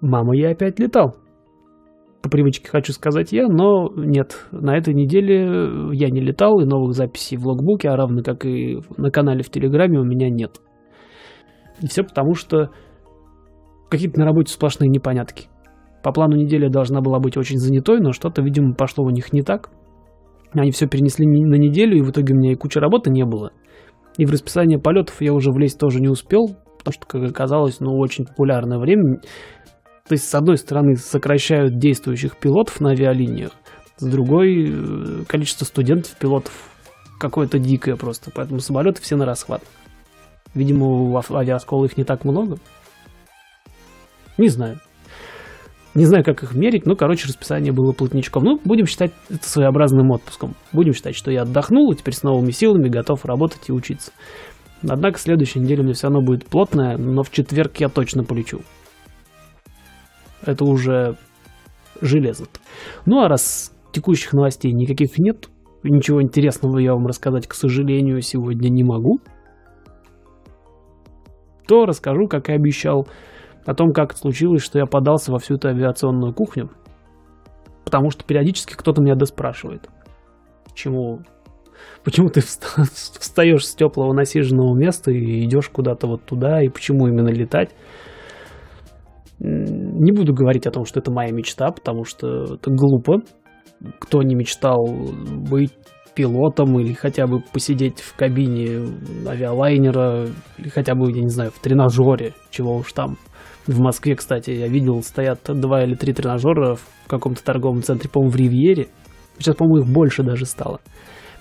Мама, я опять летал. По привычке хочу сказать я, но нет, на этой неделе я не летал, и новых записей в логбуке, а равно как и на канале в Телеграме у меня нет. И все потому, что какие-то на работе сплошные непонятки. По плану недели должна была быть очень занятой, но что-то, видимо, пошло у них не так. Они все перенесли на неделю, и в итоге у меня и куча работы не было. И в расписание полетов я уже влезть тоже не успел, потому что, как оказалось, ну, очень популярное время. То есть, с одной стороны, сокращают действующих пилотов на авиалиниях, с другой, э, количество студентов, пилотов какое-то дикое просто, поэтому самолеты все на расхват. Видимо, у авиасколы их не так много. Не знаю. Не знаю, как их мерить, но, короче, расписание было плотничком. Ну, будем считать это своеобразным отпуском. Будем считать, что я отдохнул, и теперь с новыми силами готов работать и учиться. Однако следующая неделя у меня все равно будет плотная, но в четверг я точно полечу. Это уже железо. Ну а раз текущих новостей никаких нет, ничего интересного я вам рассказать, к сожалению, сегодня не могу, то расскажу, как и обещал, о том, как случилось, что я подался во всю эту авиационную кухню. Потому что периодически кто-то меня доспрашивает. Почему, почему ты встаешь с теплого насиженного места и идешь куда-то вот туда, и почему именно летать? Не буду говорить о том, что это моя мечта, потому что это глупо. Кто не мечтал быть пилотом или хотя бы посидеть в кабине авиалайнера, или хотя бы, я не знаю, в тренажере, чего уж там. В Москве, кстати, я видел, стоят два или три тренажера в каком-то торговом центре, по-моему, в Ривьере. Сейчас, по-моему, их больше даже стало.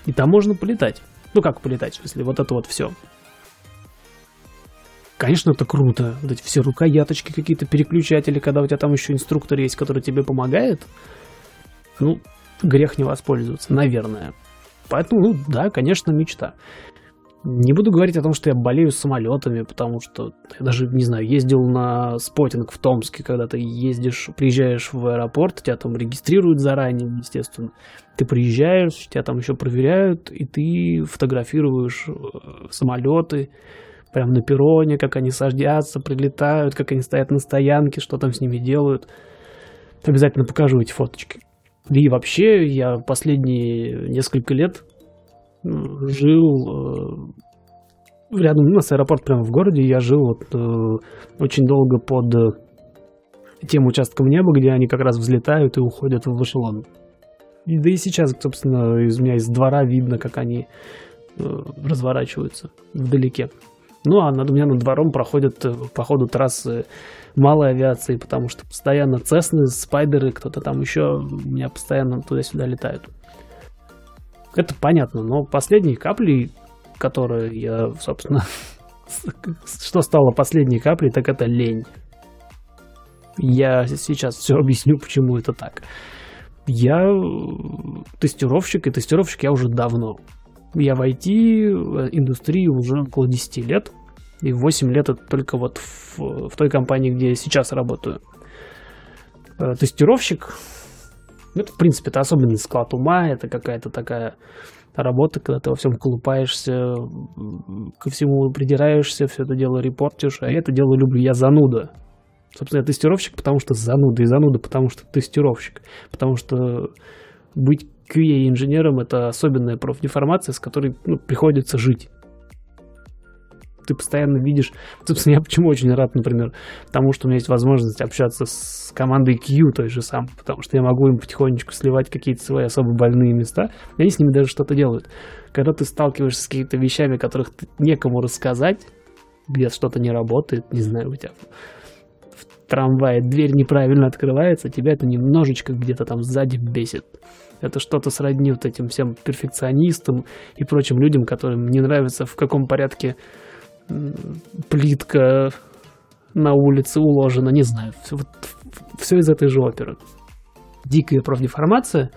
И там можно полетать. Ну, как полетать, в смысле, вот это вот все. Конечно, это круто. Вот эти все рукояточки какие-то, переключатели, когда у тебя там еще инструктор есть, который тебе помогает. Ну, грех не воспользоваться, наверное. Поэтому, ну, да, конечно, мечта. Не буду говорить о том, что я болею самолетами, потому что я даже, не знаю, ездил на спотинг в Томске, когда ты ездишь, приезжаешь в аэропорт, тебя там регистрируют заранее, естественно. Ты приезжаешь, тебя там еще проверяют, и ты фотографируешь э, самолеты, прямо на перроне, как они садятся, прилетают, как они стоят на стоянке, что там с ними делают. Обязательно покажу эти фоточки. И вообще, я последние несколько лет жил э, рядом, у нас аэропорт прямо в городе, я жил вот э, очень долго под э, тем участком неба, где они как раз взлетают и уходят в эшелон. И, да и сейчас, собственно, из меня из двора видно, как они э, разворачиваются вдалеке. Ну, а над у меня над двором проходят э, по ходу трассы малой авиации, потому что постоянно Цесны, Спайдеры, кто-то там еще у меня постоянно туда-сюда летают. Это понятно, но последней каплей, которая я, собственно, что стало последней каплей, так это лень. Я сейчас все объясню, почему это так. Я тестировщик, и тестировщик я уже давно. Я в IT-индустрии уже около 10 лет. И 8 лет это только вот в, в той компании, где я сейчас работаю. Э, тестировщик, это, в принципе, это особенный склад ума, это какая-то такая работа, когда ты во всем колупаешься, ко всему придираешься, все это дело репортишь, а это дело люблю я зануда. Собственно, я тестировщик, потому что зануда, и зануда, потому что тестировщик. Потому что быть QA-инженером — это особенная профдеформация, с которой ну, приходится жить ты постоянно видишь. Собственно, я почему очень рад, например, тому, что у меня есть возможность общаться с командой Q той же самой, потому что я могу им потихонечку сливать какие-то свои особо больные места, и они с ними даже что-то делают. Когда ты сталкиваешься с какими-то вещами, которых ты некому рассказать, где что-то не работает, не знаю, у тебя в трамвае дверь неправильно открывается, тебя это немножечко где-то там сзади бесит. Это что-то сродни вот этим всем перфекционистам и прочим людям, которым не нравится, в каком порядке плитка на улице уложена, не знаю. Все, вот, все из этой же оперы. Дикая профдеформация.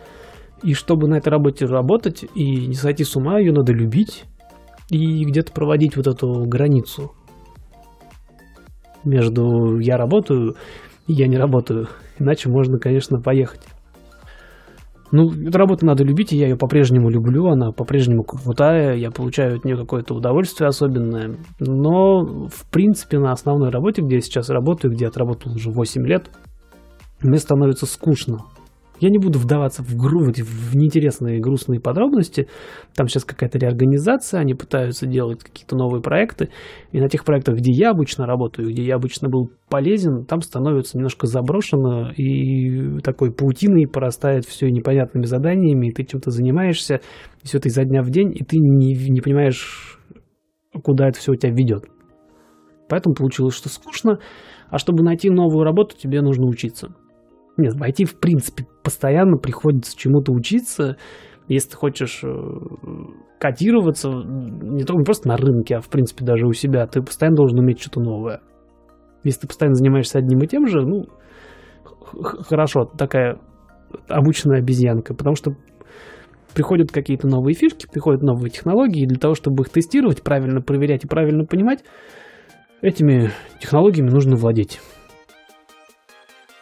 И чтобы на этой работе работать и не сойти с ума, ее надо любить и где-то проводить вот эту границу между я работаю и я не работаю. Иначе можно, конечно, поехать. Ну, эту работу надо любить, и я ее по-прежнему люблю, она по-прежнему крутая, я получаю от нее какое-то удовольствие особенное. Но, в принципе, на основной работе, где я сейчас работаю, где я отработал уже 8 лет, мне становится скучно. Я не буду вдаваться в, гру, в неинтересные грустные подробности. Там сейчас какая-то реорганизация, они пытаются делать какие-то новые проекты. И на тех проектах, где я обычно работаю, где я обычно был полезен, там становится немножко заброшено и такой паутиной порастает все непонятными заданиями, и ты чем-то занимаешься, и все это изо дня в день, и ты не, не понимаешь, куда это все у тебя ведет. Поэтому получилось, что скучно, а чтобы найти новую работу, тебе нужно учиться. Нет, в IT, в принципе, постоянно приходится чему-то учиться. Если ты хочешь э, кодироваться, не только просто на рынке, а в принципе даже у себя, ты постоянно должен уметь что-то новое. Если ты постоянно занимаешься одним и тем же, ну, хорошо, такая обученная обезьянка, потому что приходят какие-то новые фишки, приходят новые технологии, и для того, чтобы их тестировать, правильно проверять и правильно понимать, этими технологиями нужно владеть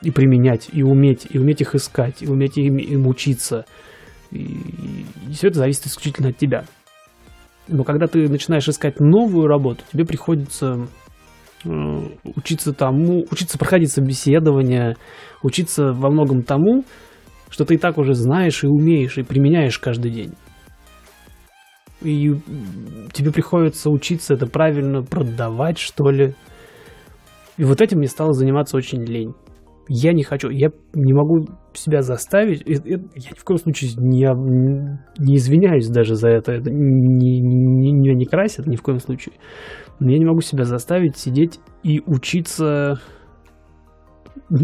и применять, и уметь, и уметь их искать, и уметь им, им учиться. И, и все это зависит исключительно от тебя. Но когда ты начинаешь искать новую работу, тебе приходится э, учиться тому, учиться проходить собеседование, учиться во многом тому, что ты и так уже знаешь и умеешь, и применяешь каждый день. И тебе приходится учиться это правильно продавать, что ли. И вот этим мне стало заниматься очень лень я не хочу, я не могу себя заставить, я ни в коем случае не, не извиняюсь даже за это, это не, не, не красит ни в коем случае, но я не могу себя заставить сидеть и учиться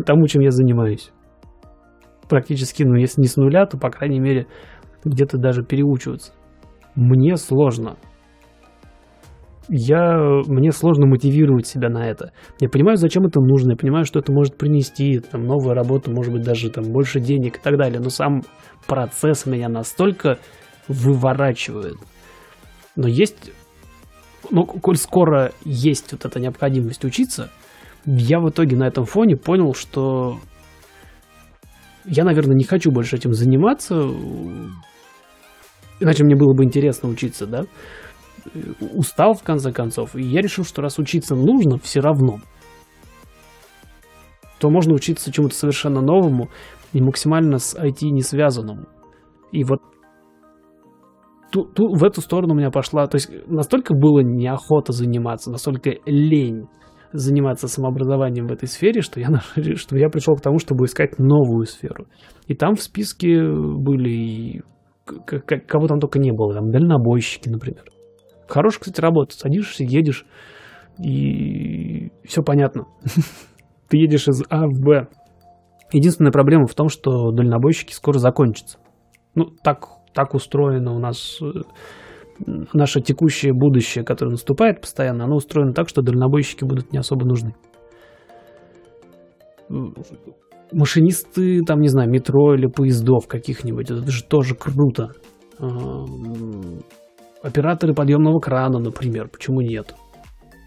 тому, чем я занимаюсь. Практически, ну, если не с нуля, то, по крайней мере, где-то даже переучиваться. Мне сложно я, мне сложно мотивировать себя на это. Я понимаю, зачем это нужно, я понимаю, что это может принести, там, новая работа, может быть, даже там больше денег и так далее, но сам процесс меня настолько выворачивает. Но есть, ну, коль скоро есть вот эта необходимость учиться, я в итоге на этом фоне понял, что я, наверное, не хочу больше этим заниматься, иначе мне было бы интересно учиться, да, устал в конце концов, и я решил, что раз учиться нужно все равно, то можно учиться чему-то совершенно новому и максимально с IT не связанному. И вот ту, ту, в эту сторону у меня пошла, то есть настолько было неохота заниматься, настолько лень заниматься самообразованием в этой сфере, что я, что я пришел к тому, чтобы искать новую сферу. И там в списке были кого там только не было, там дальнобойщики, например. Хорошая, кстати, работа. Садишься, едешь, и все понятно. Ты едешь из А в Б. Единственная проблема в том, что дальнобойщики скоро закончатся. Ну, так, так устроено у нас э, наше текущее будущее, которое наступает постоянно, оно устроено так, что дальнобойщики будут не особо нужны. Машинисты, там, не знаю, метро или поездов каких-нибудь, это же тоже круто операторы подъемного крана, например, почему нет?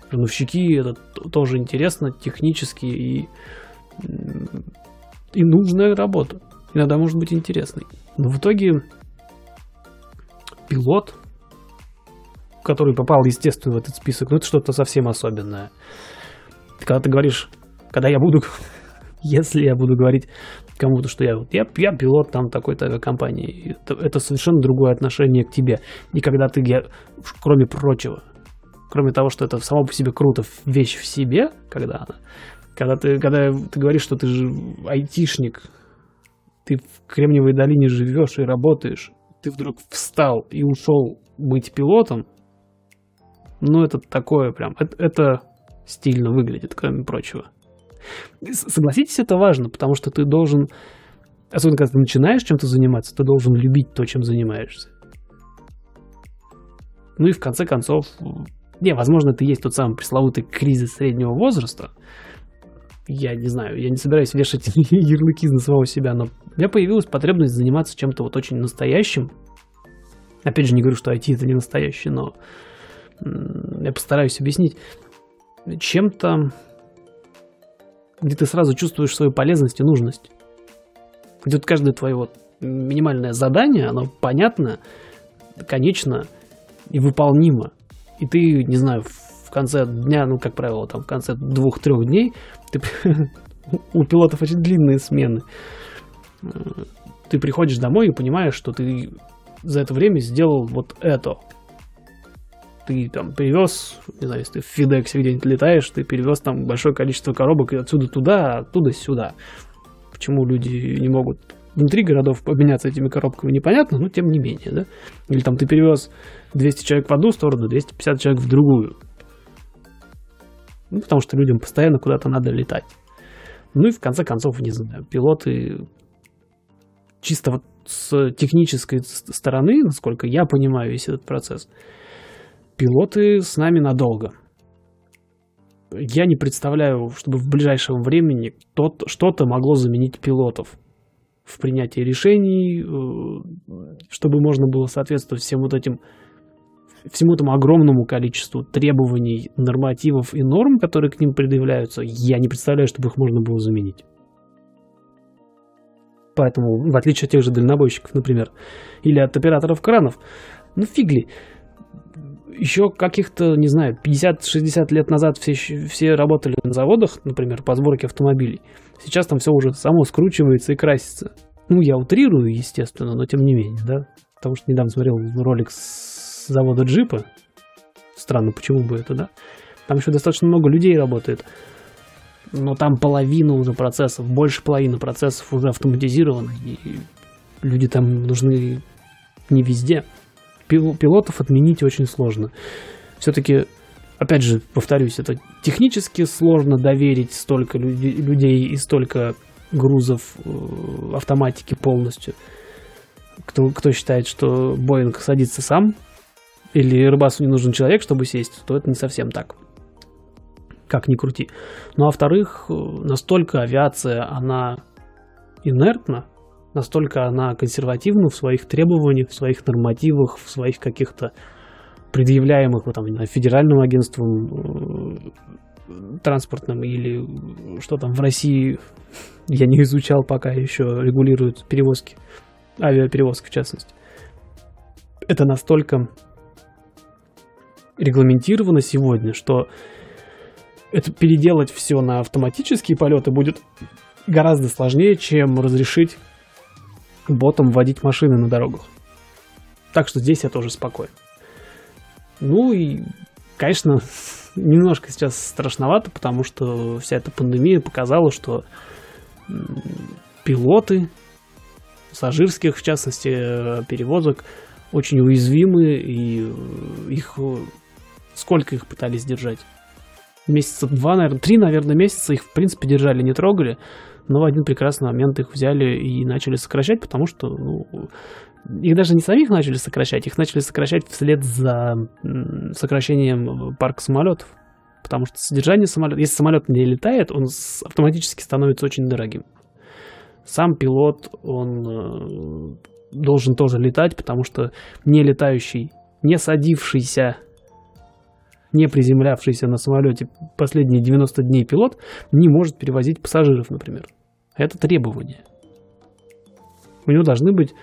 Крановщики это тоже интересно, технически и, и нужная работа. Иногда может быть интересной. Но в итоге пилот, который попал, естественно, в этот список, ну это что-то совсем особенное. Когда ты говоришь, когда я буду, если я буду говорить кому-то, что я, я, я пилот там такой-то авиакомпании. Это, это совершенно другое отношение к тебе. И когда ты, я, кроме прочего, кроме того, что это само по себе круто, вещь в себе, когда она, когда ты, когда ты говоришь, что ты же айтишник, ты в Кремниевой долине живешь и работаешь, ты вдруг встал и ушел быть пилотом, ну это такое прям, это, это стильно выглядит, кроме прочего. Согласитесь, это важно, потому что ты должен, особенно когда ты начинаешь чем-то заниматься, ты должен любить то, чем занимаешься. Ну и в конце концов, не, возможно, это есть тот самый пресловутый кризис среднего возраста. Я не знаю, я не собираюсь вешать ярлыки на самого себя, но у меня появилась потребность заниматься чем-то вот очень настоящим. Опять же, не говорю, что IT это не настоящий, но я постараюсь объяснить. Чем-то, где ты сразу чувствуешь свою полезность и нужность. Где вот каждое твое вот минимальное задание, оно понятно, конечно и выполнимо. И ты, не знаю, в конце дня, ну, как правило, там, в конце двух-трех дней, ты, у пилотов очень длинные смены. Ты приходишь домой и понимаешь, что ты за это время сделал вот это. Ты там привез, не знаю, если ты в FedEx где-нибудь летаешь, ты перевез там большое количество коробок отсюда туда, а оттуда сюда. Почему люди не могут внутри городов поменяться этими коробками, непонятно, но тем не менее, да? Или там ты перевез 200 человек в одну сторону, 250 человек в другую. Ну, потому что людям постоянно куда-то надо летать. Ну и в конце концов, не знаю, пилоты чисто вот с технической стороны, насколько я понимаю весь этот процесс, пилоты с нами надолго. Я не представляю, чтобы в ближайшем времени что-то могло заменить пилотов в принятии решений, э, чтобы можно было соответствовать всем вот этим всему этому огромному количеству требований, нормативов и норм, которые к ним предъявляются, я не представляю, чтобы их можно было заменить. Поэтому, в отличие от тех же дальнобойщиков, например, или от операторов кранов, ну фигли, еще каких-то, не знаю, 50-60 лет назад все, все работали на заводах, например, по сборке автомобилей. Сейчас там все уже само скручивается и красится. Ну, я утрирую, естественно, но тем не менее, да. Потому что недавно смотрел ролик с завода джипа. Странно, почему бы это, да? Там еще достаточно много людей работает но там половина уже процессов, больше половины процессов уже автоматизированы, и люди там нужны не везде. Пилотов отменить очень сложно. Все-таки, опять же, повторюсь, это технически сложно доверить столько людей и столько грузов э, автоматики полностью. Кто, кто считает, что Боинг садится сам, или Airbus не нужен человек, чтобы сесть, то это не совсем так как ни крути. Ну а во-вторых, э, настолько авиация, она инертна, настолько она консервативна в своих требованиях, в своих нормативах, в своих каких-то предъявляемых вот, там, федеральным агентством э, транспортным или что там в России, я не изучал пока еще, регулируют перевозки, авиаперевозки в частности. Это настолько регламентировано сегодня, что это переделать все на автоматические полеты будет гораздо сложнее, чем разрешить ботам водить машины на дорогах. Так что здесь я тоже спокоен. Ну и, конечно, немножко сейчас страшновато, потому что вся эта пандемия показала, что пилоты пассажирских, в частности, перевозок, очень уязвимы, и их сколько их пытались держать? месяца два, наверное, три, наверное, месяца их, в принципе, держали, не трогали, но в один прекрасный момент их взяли и начали сокращать, потому что, ну, их даже не самих начали сокращать, их начали сокращать вслед за сокращением парка самолетов. Потому что содержание самолета, если самолет не летает, он автоматически становится очень дорогим. Сам пилот, он э, должен тоже летать, потому что не летающий, не садившийся не приземлявшийся на самолете последние 90 дней пилот не может перевозить пассажиров, например. Это требование. У него должны быть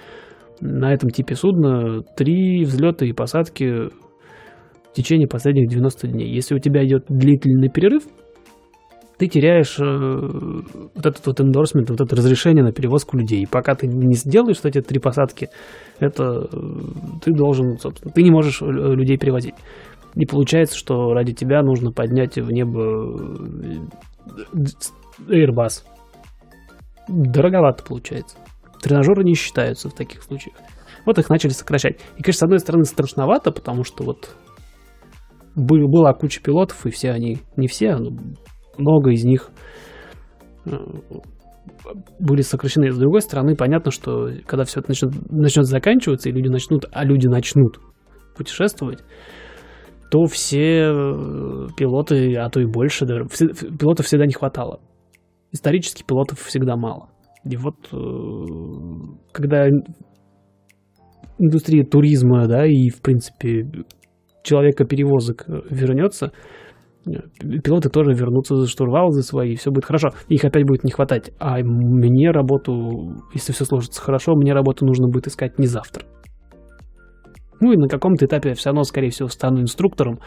на этом типе судна три взлета и посадки в течение последних 90 дней. Если у тебя идет длительный перерыв, ты теряешь э, вот этот вот эндорсмент, вот это разрешение на перевозку людей. И пока ты не сделаешь эти три посадки, это э, ты должен, ты не можешь э, людей перевозить. И получается, что ради тебя нужно поднять в небо э, Airbus. Дороговато получается. Тренажеры не считаются в таких случаях. Вот их начали сокращать. И, конечно, с одной стороны, страшновато, потому что вот была куча пилотов, и все они, не все, но много из них э, были сокращены. С другой стороны, понятно, что когда все это начнет, начнет заканчиваться, и люди начнут, а люди начнут путешествовать, то все э, пилоты, а то и больше, даже, пилотов всегда не хватало. Исторически пилотов всегда мало. И вот э, когда индустрия туризма, да, и, в принципе, человека-перевозок вернется, Пилоты тоже вернутся за штурвал за свои, и все будет хорошо. Их опять будет не хватать. А мне работу, если все сложится хорошо, мне работу нужно будет искать не завтра. Ну и на каком-то этапе я все равно, скорее всего, стану инструктором.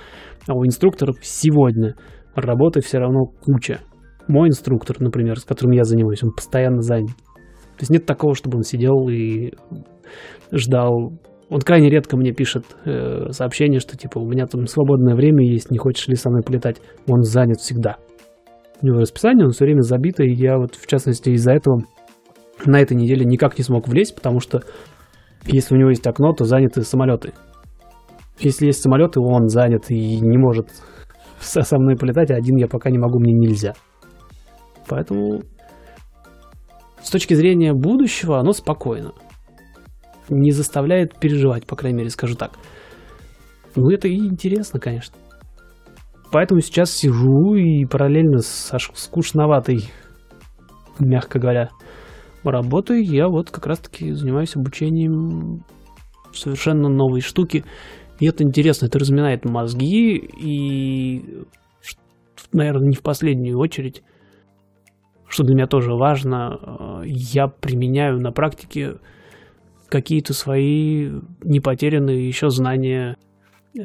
А у инструкторов сегодня работы все равно куча. Мой инструктор, например, с которым я занимаюсь, он постоянно занят. То есть нет такого, чтобы он сидел и ждал. Он крайне редко мне пишет э, сообщение, что типа у меня там свободное время есть, не хочешь ли со мной полетать. Он занят всегда. У него расписание, он все время забито, и я вот в частности из-за этого на этой неделе никак не смог влезть, потому что если у него есть окно, то заняты самолеты. Если есть самолеты, он занят и не может со мной полетать, а один я пока не могу, мне нельзя. Поэтому с точки зрения будущего оно спокойно. Не заставляет переживать, по крайней мере, скажу так. Ну, это и интересно, конечно. Поэтому сейчас сижу и параллельно со скучноватой, мягко говоря, работой я вот как раз-таки занимаюсь обучением совершенно новой штуки. И это интересно, это разминает мозги и, наверное, не в последнюю очередь, что для меня тоже важно, э, я применяю на практике какие-то свои непотерянные еще знания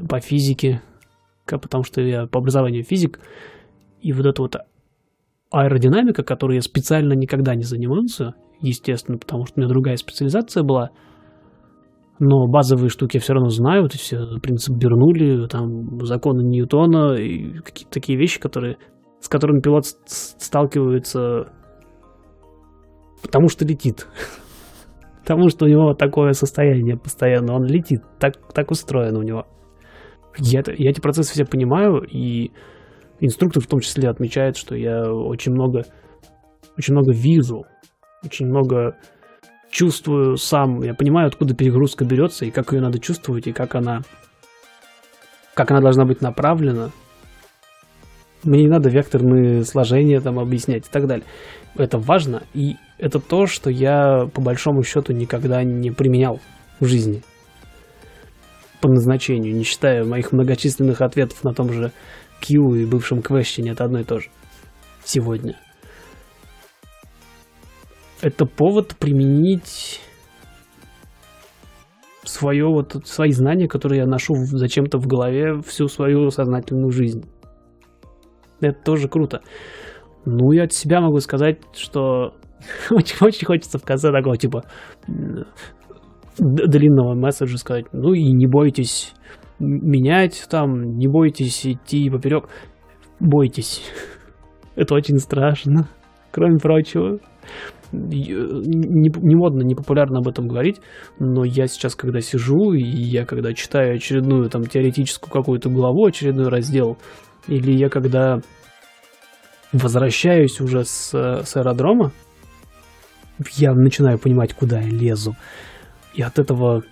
по физике, потому что я по образованию физик, и вот эта вот аэродинамика, которой я специально никогда не занимался, естественно, потому что у меня другая специализация была. Но базовые штуки я все равно знаю, вот все принцип Бернули, там законы Ньютона и какие-то такие вещи, которые, с которыми пилот сталкивается потому что летит. Потому что у него такое состояние постоянно, он летит, так, так устроено у него. Я, я эти процессы все понимаю, и инструктор в том числе отмечает, что я очень много, очень много вижу очень много чувствую сам, я понимаю, откуда перегрузка берется и как ее надо чувствовать, и как она, как она должна быть направлена. Мне не надо векторные сложения там объяснять и так далее. Это важно, и это то, что я по большому счету никогда не применял в жизни по назначению, не считая моих многочисленных ответов на том же Q и бывшем Question, это одно и то же сегодня это повод применить свое вот свои знания, которые я ношу зачем-то в голове всю свою сознательную жизнь. Это тоже круто. Ну и от себя могу сказать, что очень, очень хочется в конце такого типа длинного месседжа сказать, ну и не бойтесь менять там, не бойтесь идти поперек, бойтесь. Это очень страшно, кроме прочего не, не модно, не популярно об этом говорить, но я сейчас, когда сижу, и я когда читаю очередную там теоретическую какую-то главу, очередной раздел, или я когда возвращаюсь уже с, с аэродрома, я начинаю понимать, куда я лезу. И от этого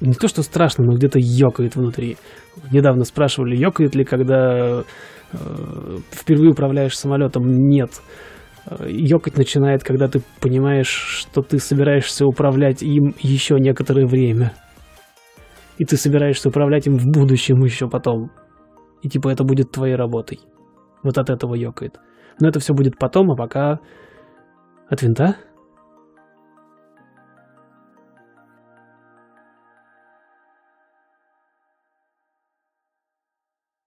не то, что страшно, но где-то ёкает внутри. Недавно спрашивали, ёкает ли, когда э, впервые управляешь самолетом. Нет ёкать начинает, когда ты понимаешь, что ты собираешься управлять им еще некоторое время. И ты собираешься управлять им в будущем еще потом. И типа это будет твоей работой. Вот от этого ёкает. Но это все будет потом, а пока от винта.